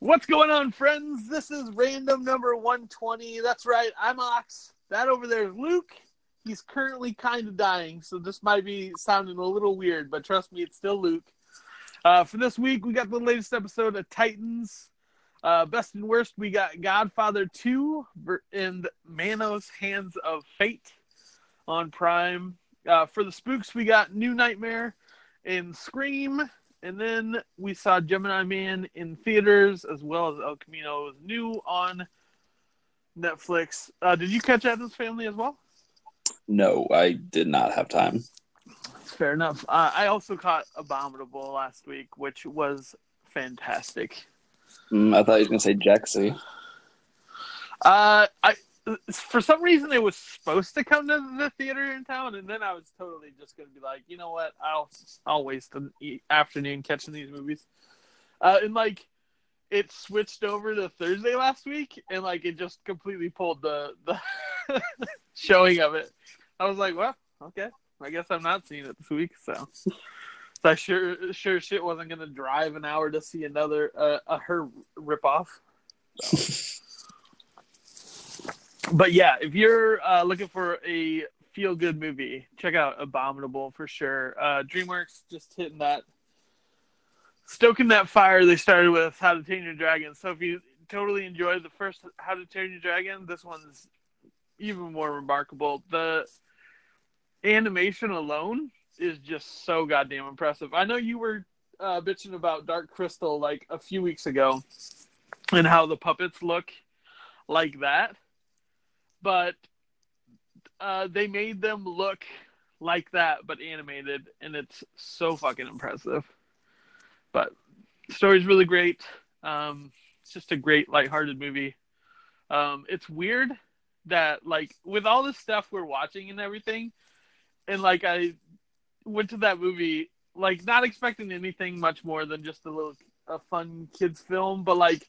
What's going on, friends? This is random number 120. That's right, I'm Ox. That over there is Luke. He's currently kind of dying, so this might be sounding a little weird, but trust me, it's still Luke. Uh, for this week, we got the latest episode of Titans. Uh, best and worst, we got Godfather 2 and Manos Hands of Fate on Prime. Uh, for the spooks, we got New Nightmare and Scream. And then we saw Gemini Man in theaters as well as El Camino is new on Netflix. Uh, did you catch Addams Family as well? No, I did not have time. Fair enough. Uh, I also caught Abominable last week, which was fantastic. Mm, I thought you were going to say Jexi. Uh, I for some reason it was supposed to come to the theater in town, and then I was totally just gonna be like, you know what, I'll I'll waste an afternoon catching these movies, uh, and like it switched over to Thursday last week, and like it just completely pulled the the showing of it. I was like, well, okay, I guess I'm not seeing it this week, so. So I sure sure shit wasn't gonna drive an hour to see another uh, a her ripoff. So but yeah, if you're uh, looking for a feel good movie, check out Abominable for sure. Uh, DreamWorks just hitting that, stoking that fire they started with How to Train Your Dragon. So if you totally enjoyed the first How to Train Your Dragon, this one's even more remarkable. The animation alone is just so goddamn impressive. I know you were uh, bitching about Dark Crystal like a few weeks ago and how the puppets look like that but uh, they made them look like that but animated and it's so fucking impressive. But story's really great. Um, it's just a great lighthearted movie. Um, it's weird that like with all the stuff we're watching and everything and like i went to that movie like not expecting anything much more than just a little a fun kids film but like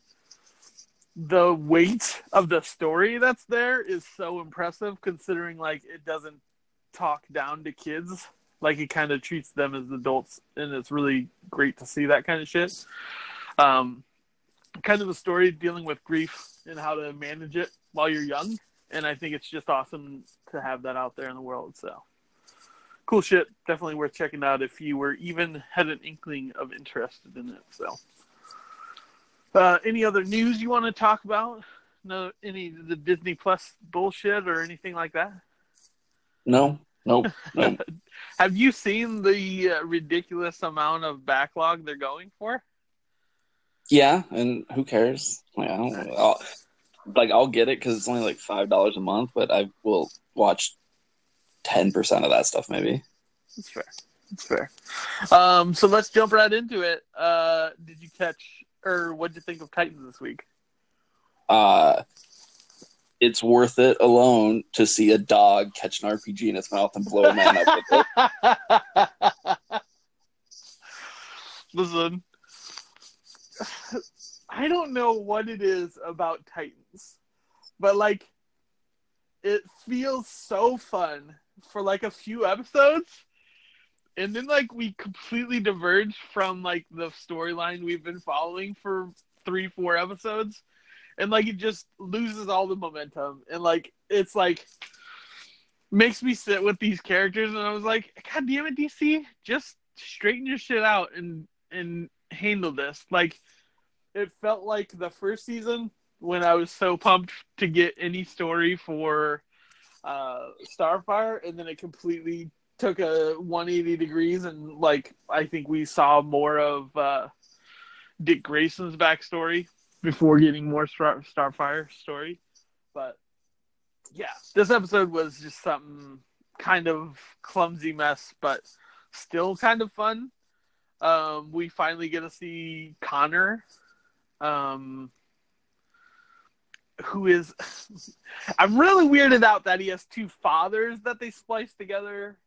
the weight of the story that's there is so impressive considering like it doesn't talk down to kids. Like it kind of treats them as adults and it's really great to see that kind of shit. Um kind of a story dealing with grief and how to manage it while you're young and i think it's just awesome to have that out there in the world so. Cool shit. Definitely worth checking out if you were even had an inkling of interested in it so uh, any other news you want to talk about? No, any the Disney Plus bullshit or anything like that? No, nope. nope. Have you seen the uh, ridiculous amount of backlog they're going for? Yeah, and who cares? Like, I don't, I'll, like I'll get it because it's only like five dollars a month, but I will watch ten percent of that stuff maybe. That's fair. That's fair. Um, so let's jump right into it. Uh, did you catch or what did you think of Titans this week? Uh, it's worth it alone to see a dog catch an RPG in its mouth and blow a man up with it. Listen, I don't know what it is about Titans, but like, it feels so fun for like a few episodes and then like we completely diverged from like the storyline we've been following for three four episodes. And like it just loses all the momentum. And like it's like makes me sit with these characters. And i was like god damn it dc just straighten your shit out and and handle this. Like it felt like the first season when i was so pumped to get any story for uh starfire and then it completely took a 180 degrees and like I think we saw more of uh, Dick Grayson's backstory before getting more Star- Starfire story. But yeah, this episode was just something kind of clumsy mess, but still kind of fun. Um, we finally get to see Connor, um, who is. I'm really weirded out that he has two fathers that they spliced together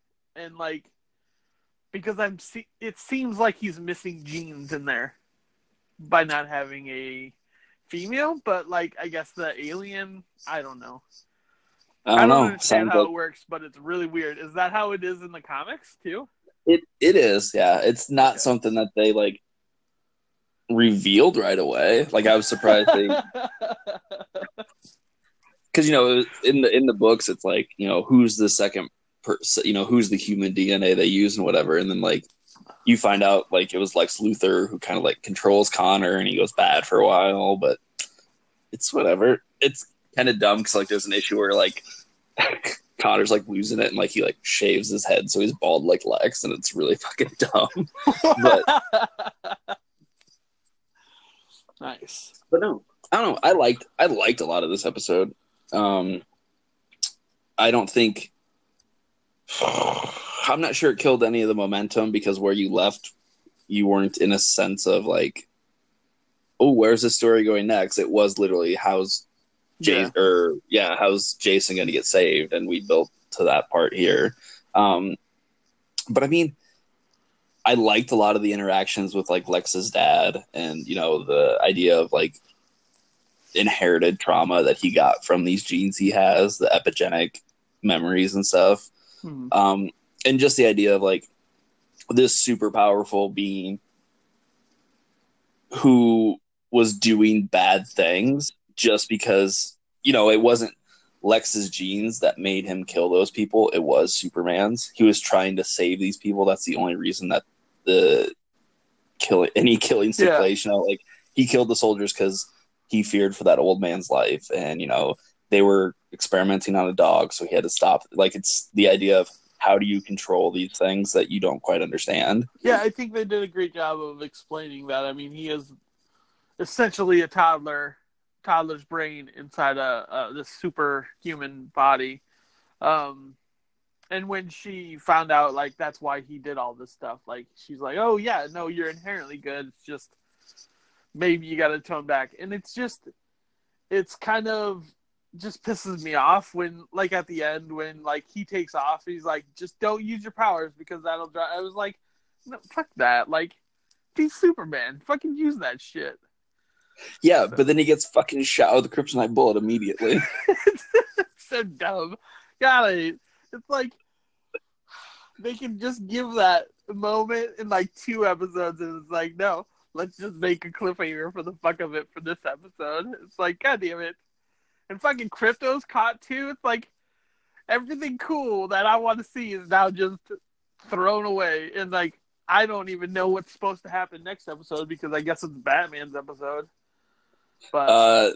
and like because I'm see- it seems like he's missing genes in there by not having a female, but like I guess the alien, I don't know. I don't, I don't know. understand Sounds how like- it works, but it's really weird. Is that how it is in the comics too? It it is, yeah. It's not Okay. something that they like revealed right away. Like I was surprised they because you know in the in the books it's like you know who's the second person you know who's the human DNA they use and whatever, and then like you find out like it was Lex Luthor who kind of like controls Connor and he goes bad for a while, but it's whatever. It's kind of dumb because like there's an issue where like Connor's like losing it and like he like shaves his head so he's bald like Lex and it's really fucking dumb. but nice. But no, I don't know. I liked I liked a lot of this episode. Um, I don't think I'm not sure it killed any of the momentum because where you left, you weren't in a sense of like, oh, where's the story going next? It was literally how's Jason yeah. or yeah, how's Jason going to get saved? And we built to that part here. Um, but I mean, I liked a lot of the interactions with like Lex's dad, and you know the idea of like inherited trauma that he got from these genes he has, the epigenetic memories and stuff. Hmm. Um, and just the idea of like this super powerful being who was doing bad things just because you know it wasn't Lex's genes that made him kill those people. It was Superman's. He was trying to save these people. That's the only reason that the killing any killings took yeah. place. You know, like he killed the soldiers because he feared for that old man's life, and you know they were experimenting on a dog, so he had to stop. Like it's the idea of how do you control these things that you don't quite understand. Yeah, I think they did a great job of explaining that. I mean, he is essentially a toddler, toddler's brain inside a, a this superhuman body. Um, and when she found out, like that's why he did all this stuff, like she's like, "Oh yeah, no, you're inherently good. It's just maybe you got to tone back." And it's just, it's kind of just pisses me off when like at the end when like he takes off he's like just don't use your powers because that'll drive i was like no fuck that like be superman fucking use that shit. Yeah so. but then he gets fucking shot with a kryptonite bullet immediately. So dumb. Got it. It's like they can just give that moment in like two episodes and it's like no let's just make a cliffhanger for the fuck of it for this episode. It's like god damn it and fucking Krypto's caught too. It's like everything cool that I want to see is now just thrown away, and like I don't even know what's supposed to happen next episode because I guess it's Batman's episode. But uh,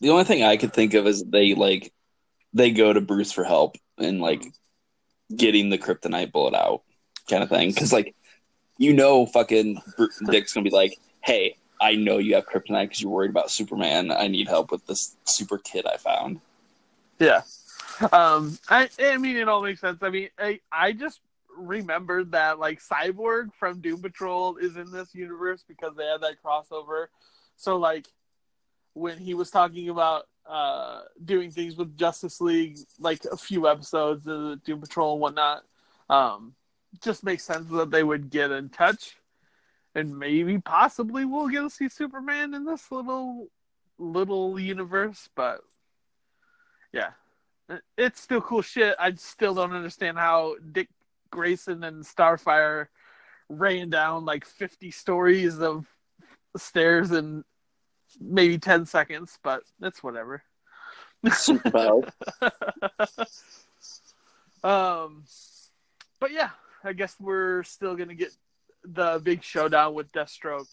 the only thing I could think of is they like they go to Bruce for help and like mm-hmm. getting the kryptonite bullet out, kind of thing. Because like you know, fucking Dick's gonna be like, "Hey, I know you have kryptonite because you're worried about Superman. I need help with this super kid I found. Yeah. Um, I, I mean, it all makes sense. I mean, I, I just remembered that like Cyborg from Doom Patrol is in this universe because they had that crossover. So like when he was talking about uh doing things with Justice League, like a few episodes of Doom Patrol and whatnot, um, just makes sense that they would get in touch and maybe possibly we'll get to see Superman in this little little universe, but yeah, it's still cool shit. I still don't understand how Dick Grayson and Starfire ran down like 50 stories of stairs in maybe 10 seconds, but it's whatever. um, but yeah, I guess we're still gonna get the big showdown with Deathstroke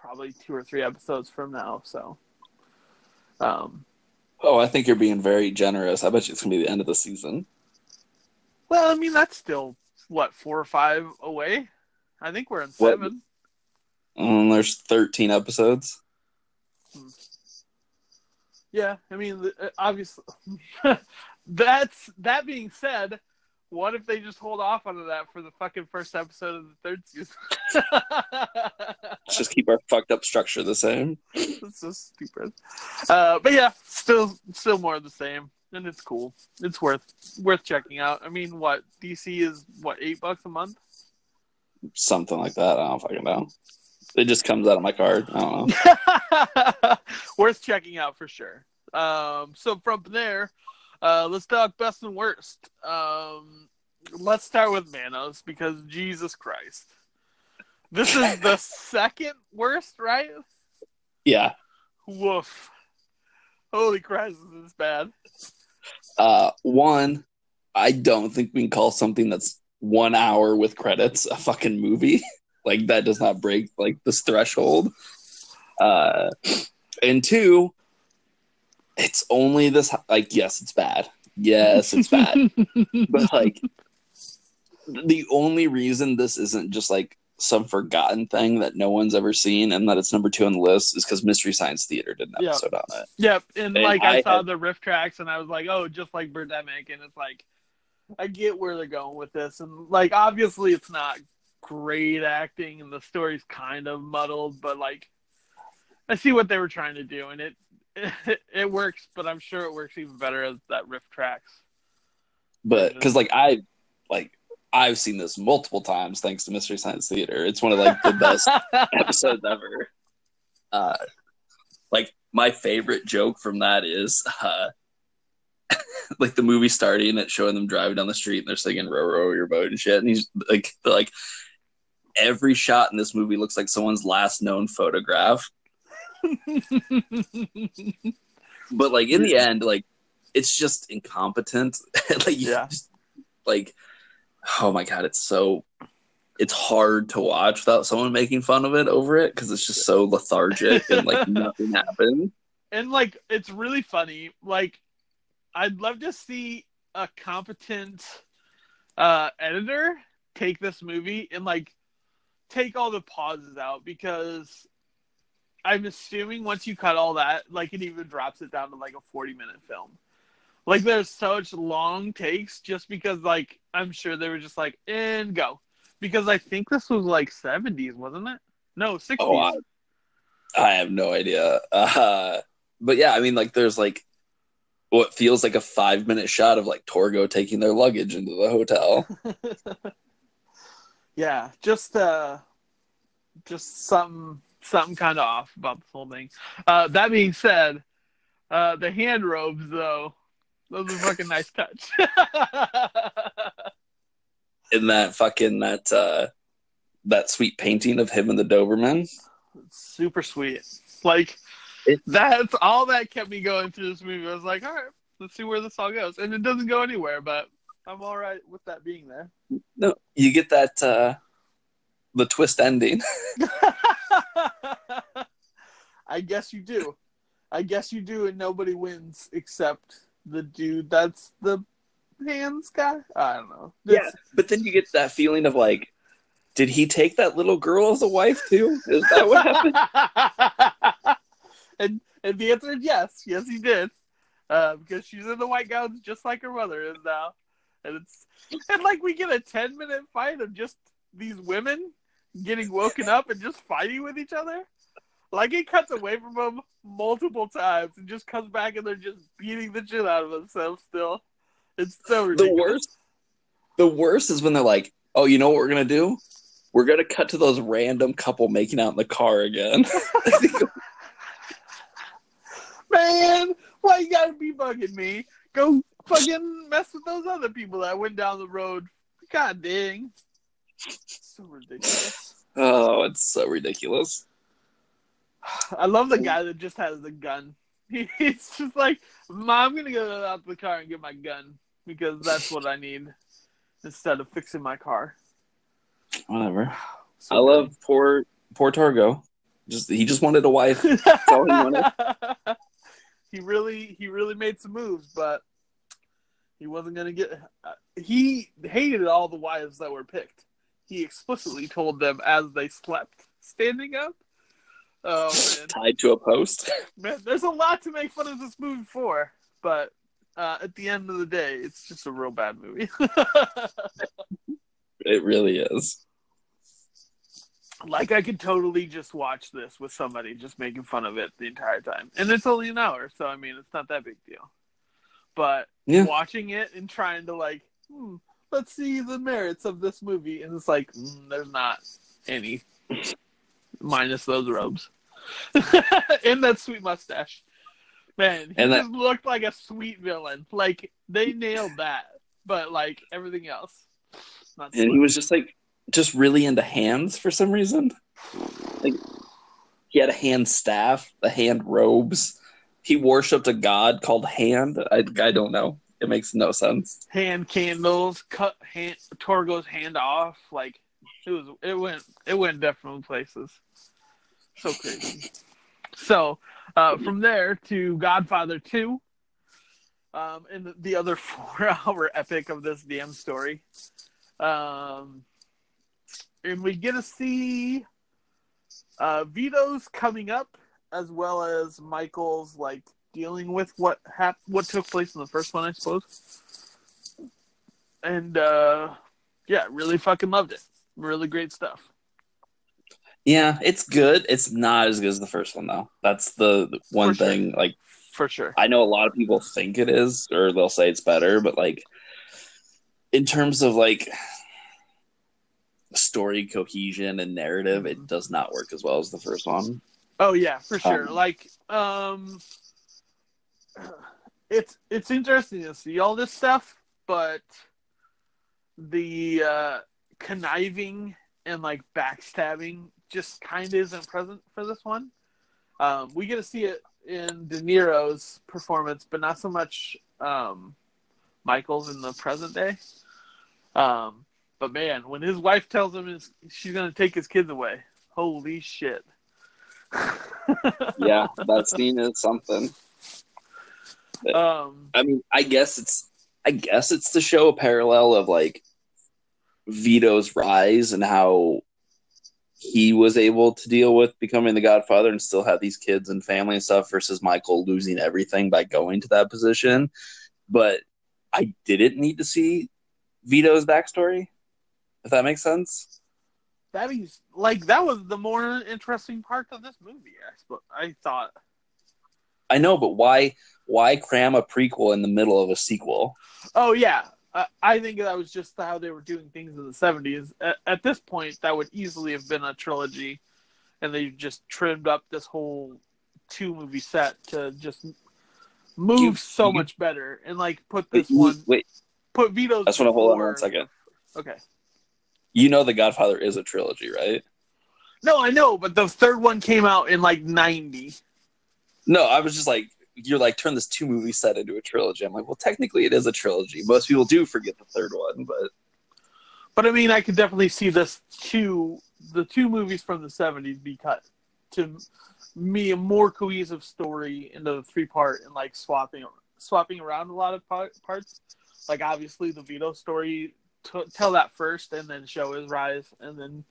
probably two or three episodes from now. So, um, oh, I think you're being very generous. I bet you it's gonna be the end of the season. Well, I mean that's still what four or five away. I think we're in seven. Um, there's thirteen episodes. Hmm. Yeah, I mean, uh, obviously, that's that being said, what if they just hold off on that for the fucking first episode of the third season? Let's just keep our fucked up structure the same. It's so stupid. Uh, but yeah, still, still more of the same, and it's cool. It's worth worth checking out. I mean, what DC is what eight bucks a month? Something like that. I don't fucking know. It just comes out of my card. I don't know. worth checking out for sure. Um, so from there, uh, let's talk best and worst. Um, let's start with Manos because Jesus Christ, this is the second worst, right? Yeah. Woof. Holy Christ, this is bad? Uh, one, I don't think we can call something that's one hour with credits a fucking movie. like that does not break like this threshold. Uh, and two, it's only this. Like, yes, it's bad. Yes, it's bad. but like, the only reason this isn't just like some forgotten thing that no one's ever seen and that it's number two on the list is because Mystery Science Theater did an Yep. episode on it. Yep, and, And like I, I saw had- the riff tracks, and I was like, "Oh, just like Birdemic," and it's like, I get where they're going with this, and like obviously it's not great acting, and the story's kind of muddled, but like, I see what they were trying to do, and it it, it works, but I'm sure it works even better as that riff tracks. But because like I like I've seen this multiple times thanks to Mystery Science Theater. It's one of like the best episodes ever. Uh, like my favorite joke from that is uh, like the movie starting and it's showing them driving down the street and they're singing "Row Row Your Boat" and shit. And he's like, like every shot in this movie looks like someone's last known photograph. But like in the end, like it's just incompetent. like Yeah. just, like oh my god, it's so it's hard to watch without someone making fun of it over it because it's just so lethargic and like nothing happened. and like it's really funny like i'd love to see a competent uh editor take this movie and like take all the pauses out because i'm assuming once you cut all that like it even drops it down to like a 40 minute film like there's such long takes just because like i'm sure they were just like and go because i think this was like 70s wasn't it no 60s Oh, I, I have no idea. Uh, but yeah, I mean, like there's like what feels like a five minute shot of like Torgo taking their luggage into the hotel. yeah, just uh just something something kind of off about this whole thing. Uh that being said, uh the hand robes though, those are fucking nice touch. in that fucking that uh that sweet painting of him and the Doberman. Super sweet. Like It- that's all that kept me going through this movie. I was like, all right, let's see where this all goes. And it doesn't go anywhere, but I'm all right with that being there. No, you get that uh the twist ending. I guess you do. I guess you do, and nobody wins except the dude that's the hands guy. I don't know. Yeah, but then you get that feeling of like, did he take that little girl as a wife too? Is that what happened? and and the answer is yes, yes he did, uh, because she's in the white gowns just like her mother is now, and it's and like we get a ten minute fight of just these women getting woken up and just fighting with each other. Like it cuts away from them multiple times and just comes back and they're just beating the shit out of themselves. Still, it's so ridiculous. the worst the worst is when they're like, Oh, you know what we're gonna do? We're gonna cut to those random couple making out in the car again. Man, why you gotta be bugging me? Go fucking mess with those other people that went down the road. God dang. So ridiculous. oh, it's so ridiculous. I love the guy that just has the gun. He's just like, Mom, I'm gonna go out the car and get my gun because that's what I need instead of fixing my car. Whatever. So I love poor poor Torgo. Just he just wanted a wife. all he wanted. he really he really made some moves, but he wasn't gonna get. Uh, he hated all the wives that were picked. He explicitly told them as they slept, standing up. Oh man, Tied to a post. man, there's a lot to make fun of this movie for, but uh, at the end of the day, it's just a real bad movie. It really is. like I could totally just watch this with somebody just making fun of it the entire time, and it's only an hour, so I mean it's not that big deal. But Yeah. watching it and trying to like, hmm, let's see the merits of this movie, and it's like mm, there's not any, minus those robes and that sweet mustache. Man, he And that- just looked like a sweet villain. Like they nailed that, but like everything else, And he was just like just really into hands for some reason. Like He had a hand staff, the hand robes. He worshipped a god called Hand. I, I don't know. It makes no sense. Hand candles, cut hand Torgo's hand off. Like it was, it went, it went different places. So crazy. So uh, from there to Godfather Two, um, and the, the other four-hour epic of this damn story. Um, and we get to see uh, Vito's coming up, as well as Michael's like dealing with what hap- what took place in the first one, I suppose. And uh, yeah, really fucking loved it. Really great stuff. Yeah, it's good. It's not as good as the first one though. That's the, one For sure. thing. Like For sure. I know a lot of people think it is, or they'll say it's better, but like in terms of like story cohesion and narrative, it does not work as well as the first one. Oh yeah, for sure. Um, like, um, it's it's interesting to see all this stuff, but the uh, conniving and like backstabbing just kind of isn't present for this one. Um, we get to see it in De Niro's performance, but not so much um, Michael's in the present day. Um, but man, when his wife tells him his, she's going to take his kids away, holy shit. Yeah, that scene is something. um, I mean, I guess it's I guess it's to show a parallel of like Vito's rise and how he was able to deal with becoming the godfather and still have these kids and family and stuff versus Michael losing everything by going to that position. But I didn't need to see Vito's backstory, if that makes sense. that is like that was the more interesting part of this movie. I suppose I thought. I know, but why why cram a prequel in the middle of a sequel? Oh yeah, I, I think that was just how they were doing things in the seventies. At, at this point, that would easily have been a trilogy, and they just trimmed up this whole two movie set to just move You- so you- much better and like put Wait, this one wait, put Vito's. I just want to hold on one second. Okay. You know, The Godfather is a trilogy, right? No, I know, but the third one came out in like ninety. No, I was just like, you're like, turn this two movie set into a trilogy. I'm like, well, technically it is a trilogy. Most people do forget the third one, but But I mean, I could definitely see this two, the two movies from the '70s be cut to me a more cohesive story into the three part and like swapping swapping around a lot of parts. Like obviously the Vito story, t- tell that first, and then show his rise, and then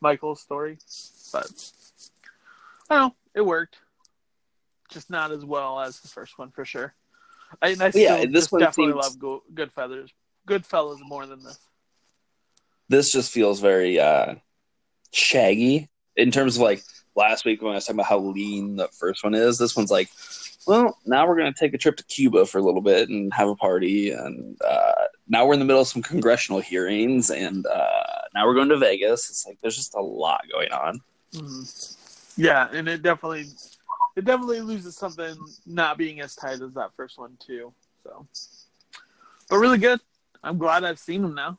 Michael's story. But I don't know, it worked. Just not as well as the first one for sure. I, and I still Yeah, this one definitely seems- love Go- Goodfellas. Goodfellas more than this. this just feels very uh, shaggy in terms of like last week when I was talking about how lean the first one is. This one's like, well, now we're going to take a trip to Cuba for a little bit and have a party, and uh, now we're in the middle of some congressional hearings, and uh, now we're going to Vegas. It's like there's just a lot going on. Mhm. Yeah, and it definitely it definitely loses something not being as tight as that first one too. So, but really good. I'm glad I've seen them now.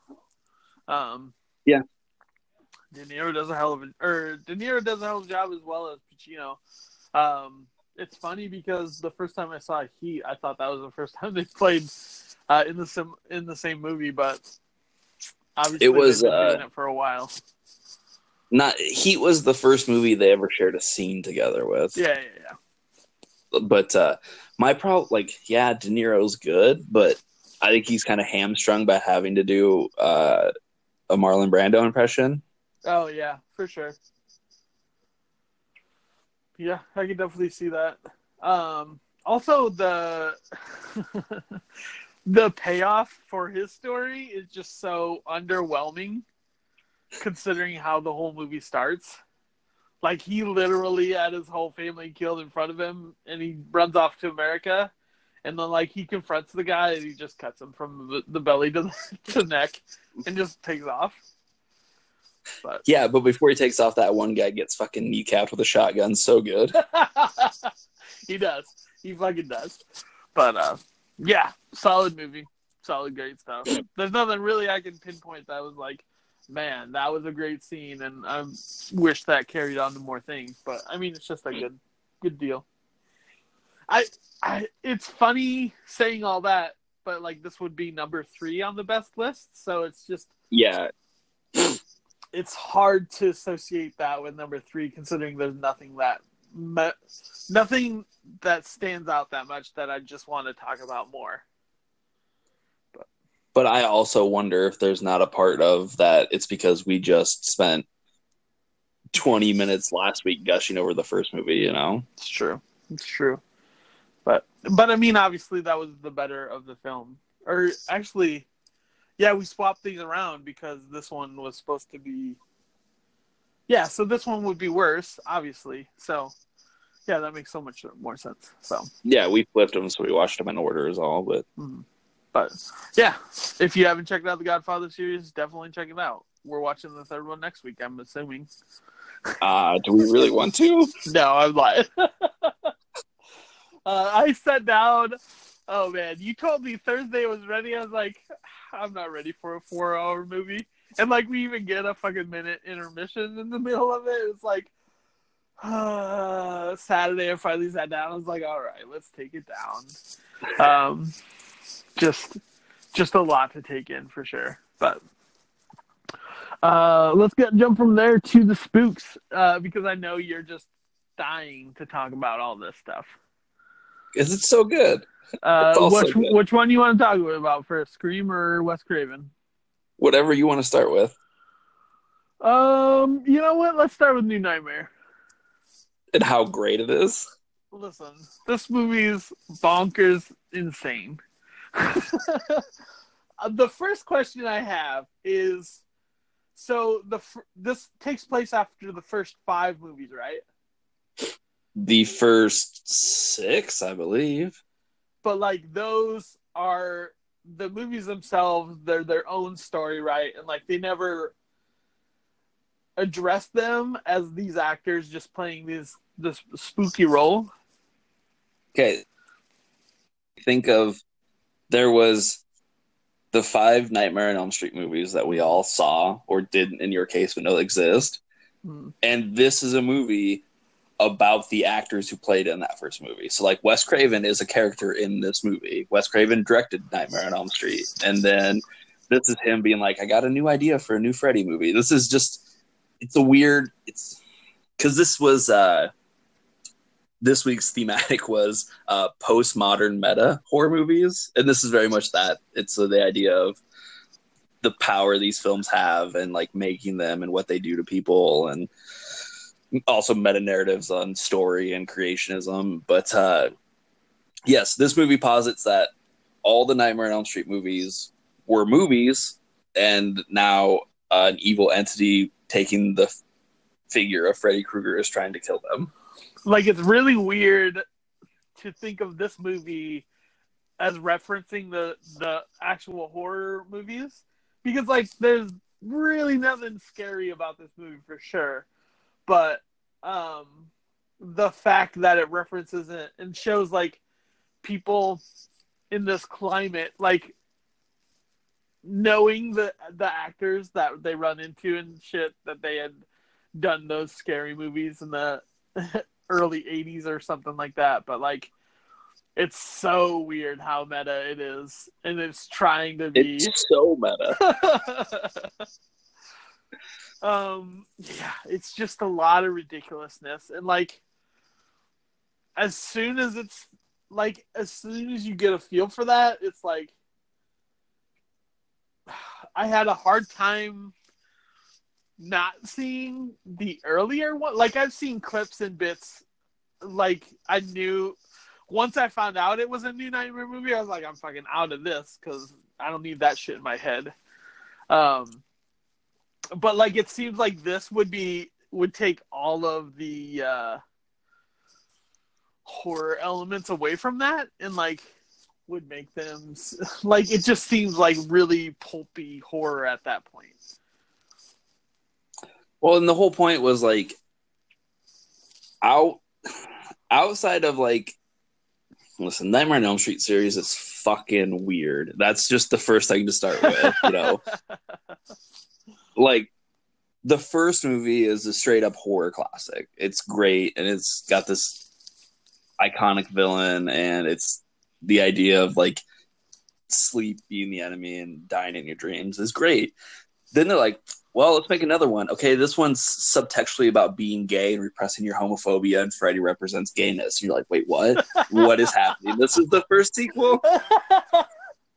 Um, Yeah. De Niro does a hell of a or De Niro does a hell of a job as well as Pacino. Um, it's funny because the first time I saw Heat, I thought that was the first time they played uh, in the sim in the same movie, but obviously It was, they've been uh, it for a while. Not Heat was the first movie they ever shared a scene together with. Yeah, yeah, yeah. but uh my problem like yeah de niro's good but i think he's kind of hamstrung by having to do uh a marlon brando impression Oh yeah, for sure. Yeah, I can definitely see that. Um, also, the the payoff for his story is just so underwhelming, considering how the whole movie starts. Like he literally had his whole family killed in front of him, and he runs off to America, and then like he confronts the guy, and he just cuts him from the, belly to the, to the neck, and just takes off. But yeah but before he takes off that one guy gets fucking kneecapped with a shotgun so good he does. He fucking does. But uh yeah, solid movie. Solid great stuff. There's nothing really I can pinpoint that was like man, that was a great scene, and I wish that carried on to more things. But I mean, it's just a good, good deal. I, I, it's funny saying all that, but like this would be number three on the best list, so it's just yeah, it's hard to associate that with number three, considering there's nothing that nothing that stands out that much that I just want to talk about more. But I also wonder if there's not a part of that it's because we just spent 20 minutes last week gushing over the first movie, you know. It's true. It's true. But but I mean obviously that was the better of the film. Or actually yeah, we swapped things around because this one was supposed to be yeah, so this one would be worse, obviously. So, yeah, that makes so much more sense. So, yeah, we flipped them, so we watched them in order, is all. But, mm-hmm. But yeah, if you haven't checked out the Godfather series, definitely check it out. We're watching the third one next week. I'm assuming. Uh, do we really want to? no, I'm lying. uh, I sat down. Oh man, you told me Thursday was ready. I was like, I'm not ready for a four-hour movie and like we even get a fucking minute intermission in the middle of it. It's like uh, Saturday. I finally sat down. I was like, all right, let's take it down. Um, just just a lot to take in for sure. But uh, let's get jump from there to the spooks uh, because I know you're just dying to talk about all this stuff. Because it's so good. Uh, which good. which one you want to talk about first, Scream or Wes Craven? whatever you want to start with. Um, you know what? Let's start with New Nightmare. And how great it is. Listen, this movie is bonkers insane. the first question I have is so the this takes place after the first 5 movies, right? The first 6, I believe. But like those are the movies themselves they're their own story right and like they never address them as these actors just playing this this spooky role okay think of there was the five nightmare on elm street movies that we all saw or didn't in your case but know exist mm. and this is a movie about the actors who played in that first movie. So like Wes Craven is a character in this movie. Wes Craven directed Nightmare on Elm Street, and then this is him being like, "I got a new idea for a new Freddy movie." This is just it's a weird it's because this was uh this week's thematic was uh postmodern meta horror movies, and this is very much that. It's uh, the idea of the power these films have and like making them and what they do to people and also meta narratives on story and creationism. But uh, yes, this movie posits that all the Nightmare on Elm Street movies were movies, and now an evil entity taking the figure of Freddy Krueger is trying to kill them. Like it's really weird to think of this movie as referencing the the actual horror movies. Because like there's really nothing scary about this movie for sure. But um, the fact that it references it and shows like people in this climate, like knowing the the actors that they run into and shit that they had done those scary movies in the early 80s or something like that but like it's so weird how meta it is and it's trying to be. It's so meta. Um yeah it's just a lot of ridiculousness and like as soon as it's like as soon as you get a feel for that it's like i had a hard time not seeing the earlier one. Like i've seen clips and bits like i knew once i found out it was a new nightmare movie i was like i'm fucking out of this because i don't need that shit in my head. Um but like it seems like this would be would take all of the uh horror elements away from that and like would make them like it just seems like really pulpy horror at that point well and the whole point was like out outside of like listen nightmare on elm street series is fucking weird that's just the first thing to start with you know like the first movie is a straight up horror classic. It's great and it's got this iconic villain and it's the idea of like sleep being the enemy and dying in your dreams is great. Then they're like, well, let's make another one. Okay, this one's subtextually about being gay and repressing your homophobia, and Freddy represents gayness. You're like, wait, what? what is happening? This is the first sequel?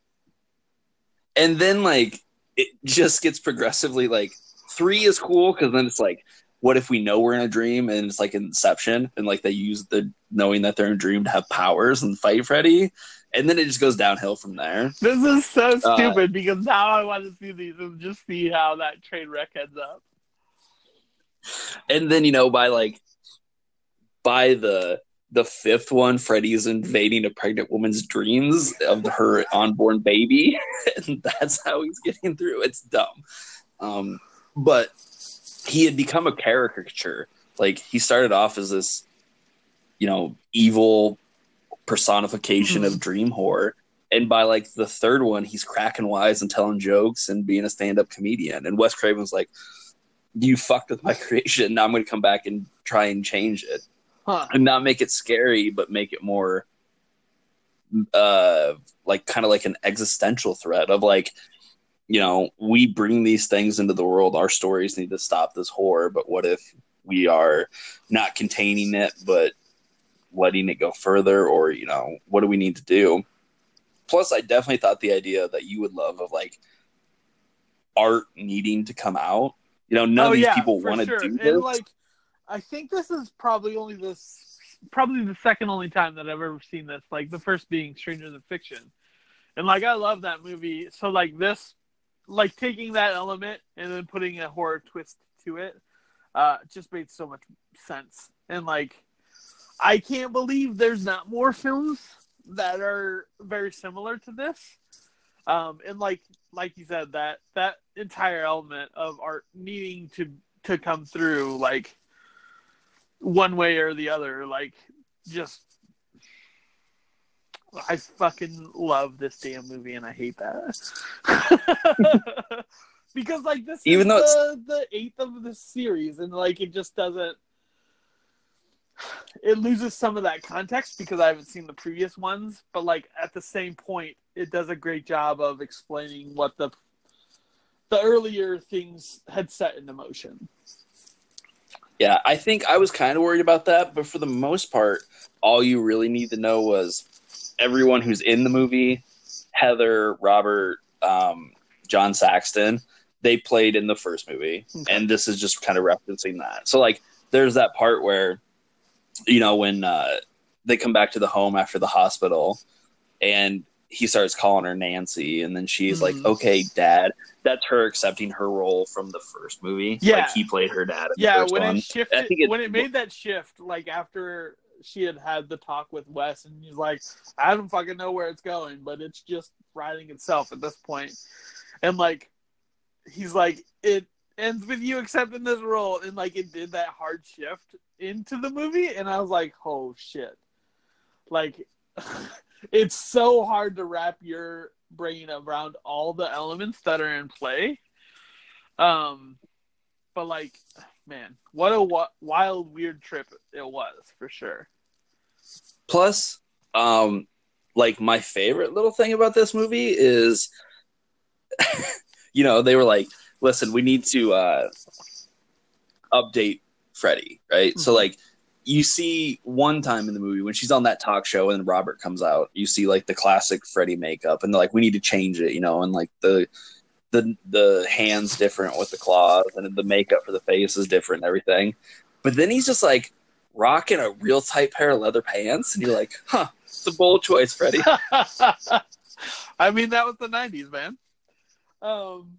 and then, like, it just gets progressively like three is cool because then it's like, what if we know we're in a dream and it's like Inception and like they use the knowing that they're in a dream to have powers and fight Freddy? And then it just goes downhill from there. This is so uh, stupid uh, because now I want to see these and just see how that train wreck ends up. And then you know by like by the the fifth one, Freddy's invading a pregnant woman's dreams of her unborn baby, and that's how he's getting through. It's dumb, um, but he had become a caricature. Like he started off as this, you know, evil personification of mm-hmm. dream horror. And by like the third one, he's cracking wise and telling jokes and being a stand up comedian. And Wes Craven's like, You fucked with my creation. Now I'm going to come back and try and change it. Huh. And not make it scary, but make it more uh like kind of like an existential threat of like you know we bring these things into the world our stories need to stop this horror but what if we are not containing it but letting it go further or you know what do we need to do? Plus i definitely thought the idea that you would love of like art needing to come out. You know none oh, of these yeah, people want to sure. do this. and like i think this is probably only this probably the second only time that i've ever seen this like the first being stranger than fiction. And like i love that movie. So like this like taking that element and then putting a horror twist to it uh just made so much sense. And like I can't believe there's not more films that are very similar to this. Um, and like like you said, that that entire element of art needing to to come through, like one way or the other, like just I fucking love this damn movie, and I hate that because like this even though the, the eighth of the series, and like it just doesn't it loses some of that context because I haven't seen the previous ones, but like at the same point, it does a great job of explaining what the the earlier things had set into motion. Yeah, I think I was kind of worried about that, but for the most part, all you really need to know was everyone who's in the movie, Heather, Robert, um, John Saxon, they played in the first movie, okay. and this is just kind of referencing that. So like, there's that part where you know, when uh, they come back to the home after the hospital and he starts calling her Nancy, and then she's mm-hmm. like, "Okay, Dad." That's her accepting her role from the first movie. Yeah, like he played her dad. yeah, when one. it shifted, it, when it made that shift, like after she had had the talk with Wes, and he's like, "I don't fucking know where it's going, but it's just writing itself at this point," and like, he's like, "It ends with you accepting this role," and like, it did that hard shift into the movie, and I was like, "Oh shit!" Like, it's so hard to wrap your brain around all the elements that are in play. Um, but like, man, what a wild, weird trip it was for sure. Plus, um, like my favorite little thing about this movie is, you know, they were like, "Listen, we need to uh, update Freddy, right? Mm-hmm. So like you see one time in the movie when she's on that talk show and Robert comes out, you see like the classic Freddy makeup and they're like, we need to change it, you know, and like the the the hands different with the claws and the makeup for the face is different and everything. But then he's just like rocking a real tight pair of leather pants, and you're like, huh, it's a bold choice, Freddy. I mean, that was the '90s, man. Um,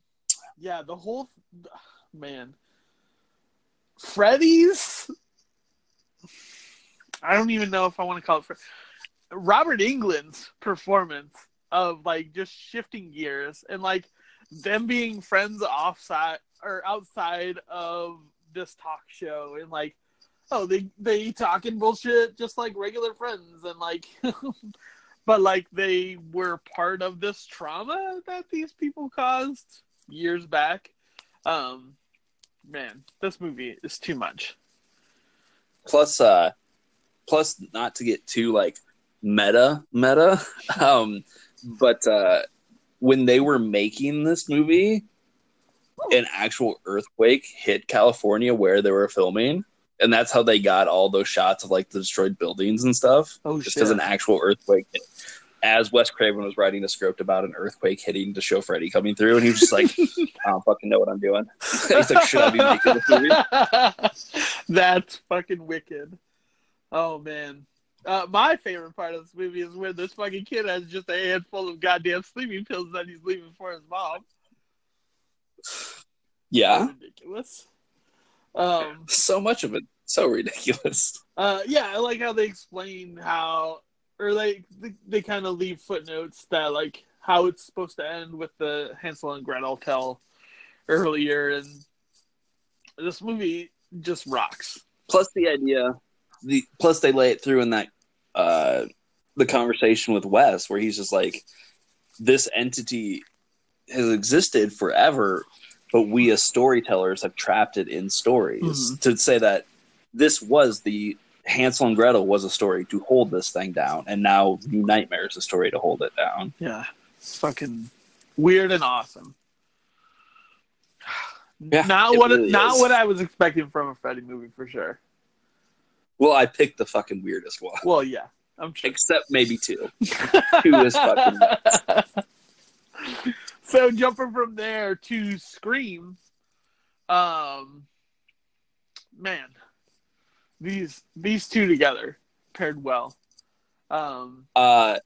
yeah, the whole man. Freddy's. I don't even know if I want to call it. Fre- Robert Englund's performance of like just shifting gears and like them being friends offside or outside of this talk show and like oh they they talking bullshit just like regular friends and like but like they were part of this trauma that these people caused years back Um, man, this movie is too much. Plus, uh, plus not to get too like meta meta, um, but uh, when they were making this movie, an actual earthquake hit California where they were filming. And that's how they got all those shots of like the destroyed buildings and stuff. Oh just because an actual earthquake hit. As Wes Craven was writing a script about an earthquake hitting to show Freddy coming through, and he was just like, I don't fucking know what I'm doing. He's like, should I be making this movie? That's fucking wicked. Oh man. Uh, my favorite part of this movie is where this fucking kid has just a handful of goddamn sleeping pills that he's leaving for his mom. Yeah. Ridiculous. Um, so much of it, so ridiculous. Uh, yeah, I like how they explain how, or like they, they kind of leave footnotes that like how it's supposed to end with the Hansel and Gretel tell earlier, and this movie just rocks. Plus the idea, the plus they lay it through in that uh, the conversation with Wes, where he's just like, this entity has existed forever, but we as storytellers have trapped it in stories. Mm-hmm. To say that this was the Hansel and Gretel was a story to hold this thing down, and now New Nightmare is a story to hold it down. Yeah, it's fucking weird and awesome. Yeah, not what really not what I was expecting from a Freddy movie for sure. Well, I picked the fucking weirdest one. Well, yeah, I'm sure. Except maybe two. two is fucking nuts. so jumping from there to Scream, um, man, these these two together paired well. Um, uh,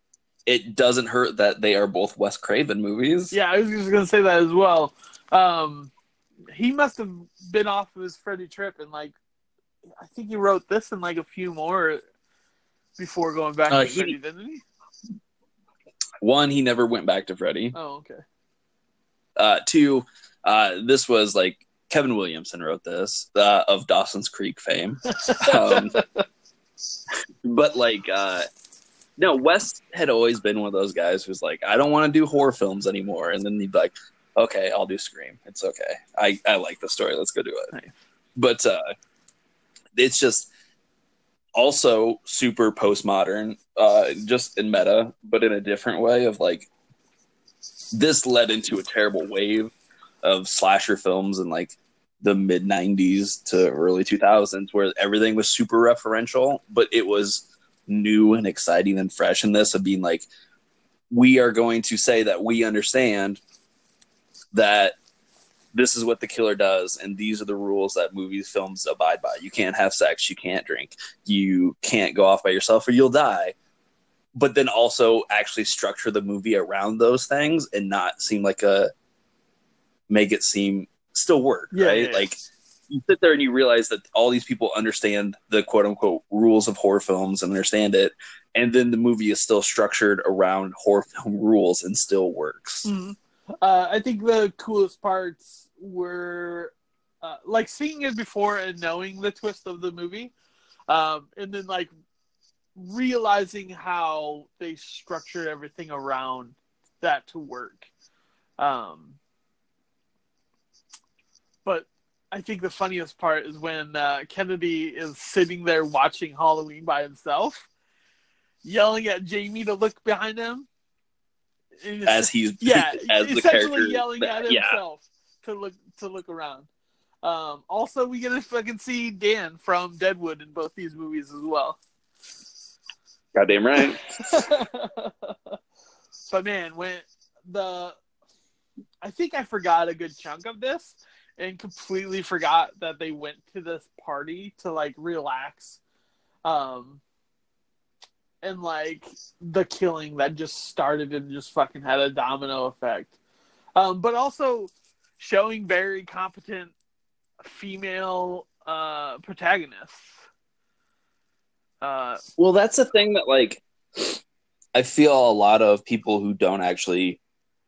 it doesn't hurt that they are both Wes Craven movies. Yeah, I was just gonna say that as well. Um, he must have been off of his Freddy trip and like, I think he wrote this and like a few more before going back uh, to he, Freddy, didn't he? One, he never went back to Freddy. Oh, okay. Uh, two, uh, this was like Kevin Williamson wrote this uh, of Dawson's Creek fame. Um, but like, uh, no, Wes had always been one of those guys who's like, I don't want to do horror films anymore, and then he'd be like, Okay, I'll do Scream. It's okay. I I like the story. Let's go do it. But uh, it's just also super postmodern, uh, just in meta, but in a different way of like this led into a terrible wave of slasher films and like the mid 90s to early 2000s where everything was super referential but it was new and exciting and fresh in this of being like we are going to say that we understand that this is what the killer does and these are the rules that movies films abide by. You can't have sex you can't drink you can't go off by yourself or you'll die. But then also actually structure the movie around those things and not seem like a make it seem still work, yeah, right? Yeah. Like you sit there and you realize that all these people understand the quote unquote rules of horror films and understand it, and then the movie is still structured around horror film rules and still works. Mm-hmm. Uh, I think the coolest parts were uh, like seeing it before and knowing the twist of the movie, um, and then like realizing how they structured everything around that to work. Um, but I think the funniest part is when uh, Kennedy is sitting there watching Halloween by himself, yelling at Jamie to look behind him. As he's yeah, as essentially yelling that, at himself yeah. to look to look around. Um, also, we get to fucking see Dan from Deadwood in both these movies as well. Goddamn right. but man, when the I think I forgot a good chunk of this and completely forgot that they went to this party to like relax. Um and like the killing that just started and just fucking had a domino effect. Um, but also showing very competent female uh, protagonists. Uh, well, that's the thing that like I feel a lot of people who don't actually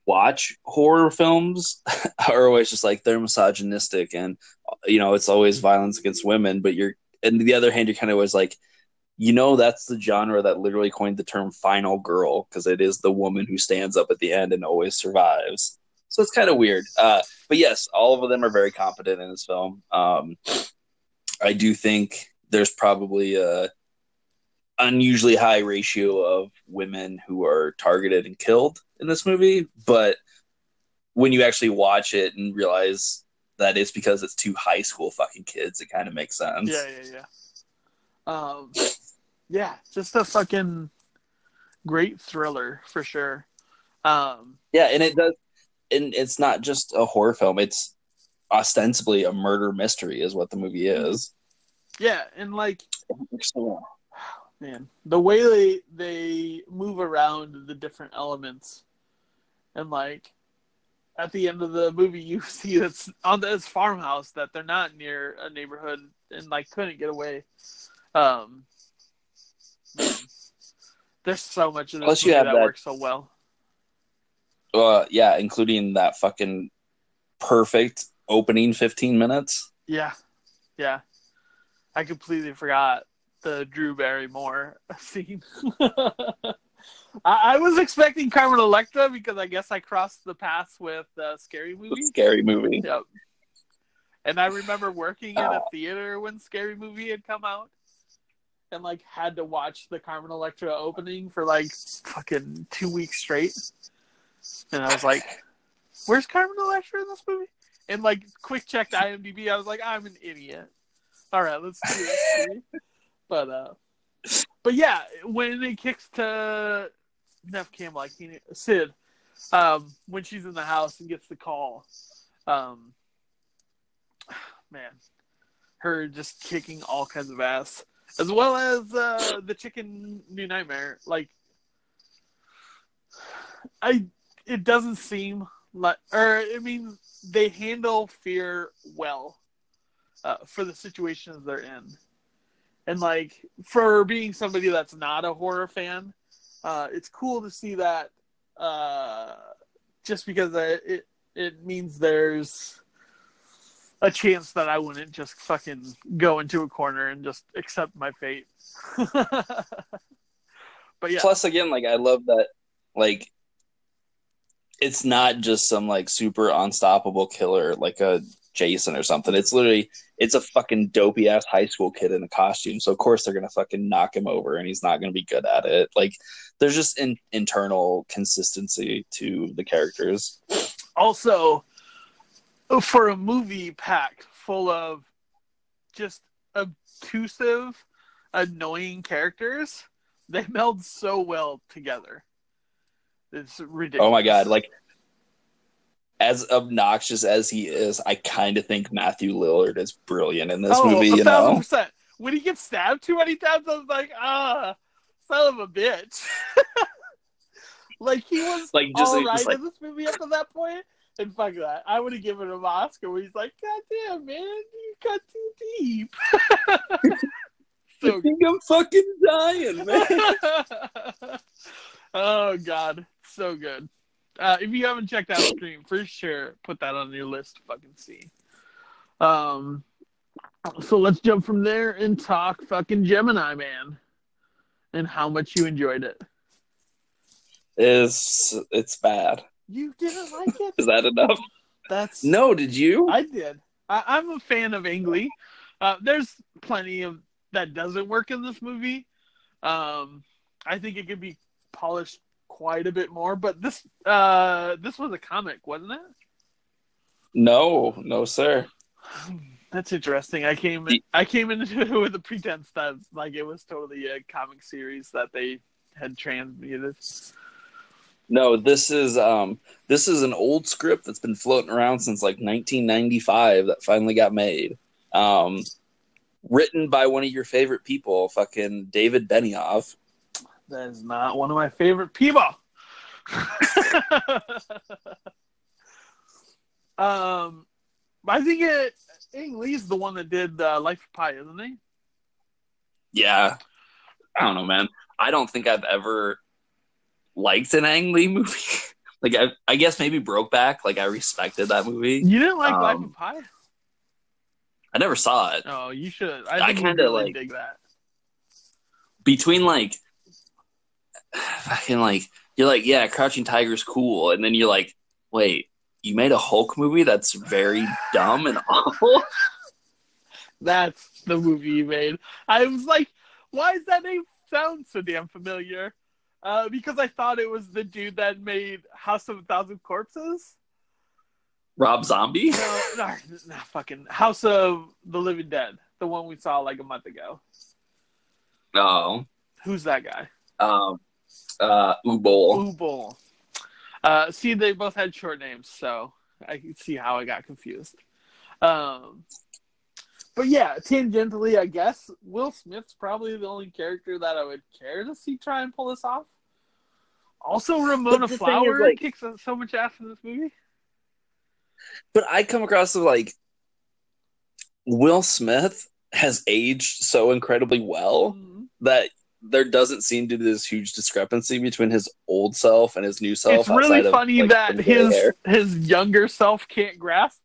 watch horror films are always just like they're misogynistic and you know it's always violence against women. But you're and the other hand, you're kind of always like, you know, that's the genre that literally coined the term "final girl" because it is the woman who stands up at the end and always survives. so it's kind of weird. Uh, but yes, all of them are very competent in this film. Um, I do think there's probably a unusually high ratio of women who are targeted and killed in this movie, but when you actually watch it and realize that it's because it's two high school fucking kids, it kind of makes sense. Yeah, yeah, yeah. Um, yeah, just a fucking great thriller for sure. Um, yeah, and it does, and it's not just a horror film; it's ostensibly a murder mystery, is what the movie is. Yeah, and like, man, the way they they move around the different elements, and like at the end of the movie, you see that's on this farmhouse that they're not near a neighborhood and like couldn't get away. Um, man, there's so much of this Plus you movie have that, that- works so well. Uh, yeah, including that fucking perfect opening 15 minutes. Yeah, yeah. I completely forgot the Drew Barrymore scene. I, I was expecting Carmen Electra because I guess I crossed the path with uh, Scary Movie. Scary movie. Yep. And I remember working in a Oh. theater when Scary Movie had come out, and like had to watch the Carmen Electra opening for like fucking two weeks straight. And I was like, "Where's Carmen Electra in this movie?" And like quick checked IMDb. I was like, "I'm an idiot." All right, let's do this. but uh, but yeah, when it kicks to Neve Campbell, I can't Sid, um, when she's in the house and gets the call, um, man, her just kicking all kinds of ass, as well as uh, the chicken New Nightmare. Like, I, it doesn't seem like, or I mean, they handle fear well uh, for the situations they're in, and like for being somebody that's not a horror fan, uh, it's cool to see that. Uh, just because it it means there's a chance that I wouldn't just fucking go into a corner and just accept my fate. but yeah, Plus, again, like I love that, like it's not just some like super unstoppable killer like a Jason or something. It's literally it's a fucking dopey ass high school kid in a costume. So of course they're gonna fucking knock him over, and he's not gonna be good at it. Like there's just an internal consistency to the characters. also for a movie packed full of just obtrusive, annoying characters, they meld so well together. It's ridiculous. Oh my god, like as obnoxious as he is, I kind of think Matthew Lillard is brilliant in this oh, movie. You know, percent. When he gets stabbed too many times, I was like, ah, son of a bitch. like he was like just, all right like in this movie up to that point, and fuck that. I would have given him an Oscar where he's like, God damn, man, you cut too deep. I think I'm fucking dying, man. oh god, so good. Uh, if you haven't checked out Scream, for sure put that on your list to fucking see. Um, so let's jump from there and talk fucking Gemini Man, and how much you enjoyed it. Is it's bad? You didn't like it? Is that enough? That's No, did you? I did. I, I'm a fan of Ang Lee. Uh, there's plenty of that doesn't work in this movie. Um, I think it could be polished quite a bit more. But this uh, this was a comic, wasn't it? No, no, sir. That's interesting. I came I came into it with the pretense that like it was totally a comic series that they had transmuted. No, this is um this is an old script that's been floating around since like 1995 that finally got made. Um written by one of your favorite people, fucking David Benioff. That is not one of my favorite people. um, I think it. Ang Lee's the one that did uh, Life of Pi, isn't he? Yeah. I don't know, man. I don't think I've ever liked an Ang Lee movie. like I, I guess maybe Brokeback. Like I respected that movie. You didn't like Um, Life of Pi? I never saw it. Oh, you should. I I kinda really like- dig that. between like fucking like you're like yeah crouching tiger's cool and then you're like wait you made a Hulk movie that's very dumb and awful. That's the movie you made. I was like, why does that name sound so damn familiar? Uh, because I thought it was the dude that made House of a Thousand Corpses. Rob Zombie? No, no, no, fucking House of the Living Dead, the one we saw like a month ago. Oh. Who's that guy? Um, uh, Uwe Boll. Ubol. Uh, see, they both had short names, so I can see how I got confused. Um, but yeah, tangentially, I guess Will Smith's probably the only character that I would care to see try and pull this off. Also, Ramona Flower like, kicks so much ass in this movie. But I come across as like Will Smith has aged so incredibly well mm-hmm. that there doesn't seem to be this huge discrepancy between his old self and his new self. It's really funny of, like, that his hair. his younger self can't grasp,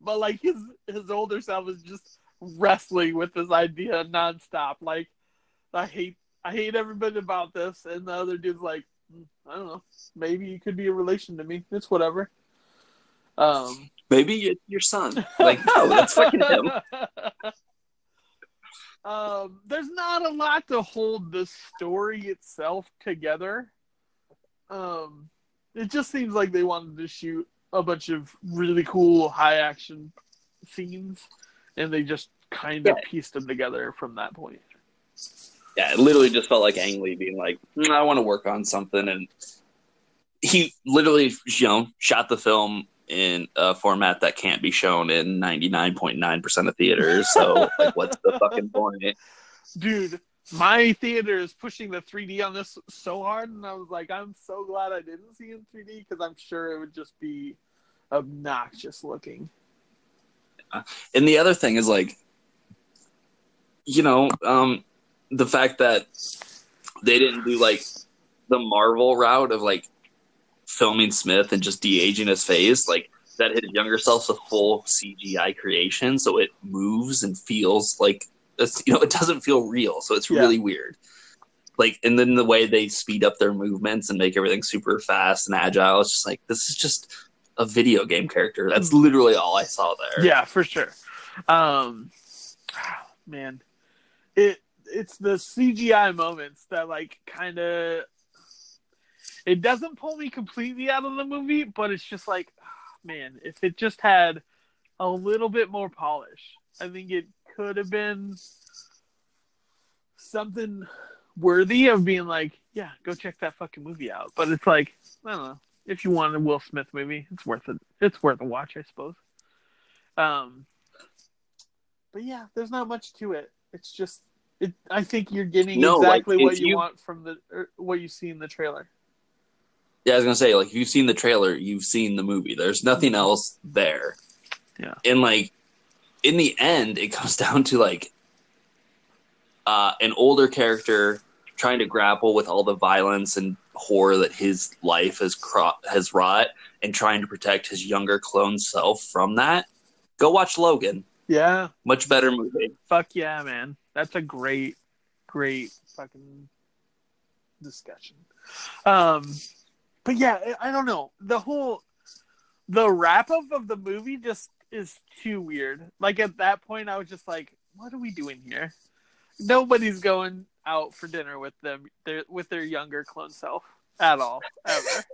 but like his his older self is just wrestling with this idea nonstop. Like, I hate I hate everybody about this, and the other dude's like, mm, I don't know, maybe it could be a relation to me. It's whatever. Um, maybe it's your son. Like, no, that's fucking him. Um, there's not a lot to hold the story itself together. Um, it just seems like they wanted to shoot a bunch of really cool high action scenes, and they just kind of yeah. pieced them together from that point. Yeah, it literally just felt like Ang Lee being like, mm, "I want to work on something," and he literally, you know, shot the film in a format that can't be shown in 99.9% of theaters. So, like, what's the fucking point? Dude, my theater is pushing the 3D on this so hard, and I was like, I'm so glad I didn't see it in 3D because I'm sure it would just be obnoxious looking. And the other thing is like, you know, um, the fact that they didn't do like the Marvel route of like filming Smith and just de aging his face, like that his younger self's a full CGI creation, so it moves and feels like you know it doesn't feel real, so it's yeah. really weird. Like, and then the way they speed up their movements and make everything super fast and agile, it's just like this is just a video game character. That's literally all I saw there. Yeah, for sure. Um, man, it it's the CGI moments that like kind of it doesn't pull me completely out of the movie, but it's just like, man, if it just had a little bit more polish, I think it could have been something worthy of being like, yeah, go check that fucking movie out. But it's like, I don't know. If you want a Will Smith movie, it's worth it. It's worth a watch, I suppose. Um, but yeah, there's not much to it. It's just, it. I think you're getting no, exactly like, what you, you, want from the er, what you see in the trailer. Yeah, I was gonna say, like, if you've seen the trailer, you've seen the movie. There's nothing else there. Yeah. And like, in the end, it comes down to like, uh, an older character trying to grapple with all the violence and horror that his life has cro- has wrought, and trying to protect his younger clone self from that. Go watch Logan. Yeah. Much better movie. Fuck yeah, man. That's a great, great fucking discussion. Um, but yeah, I don't know. The whole the wrap up of the movie just is too weird. Like at that point, I was just like, "What are we doing here?" Nobody's going out for dinner with them, their, with their younger clone self at all, ever.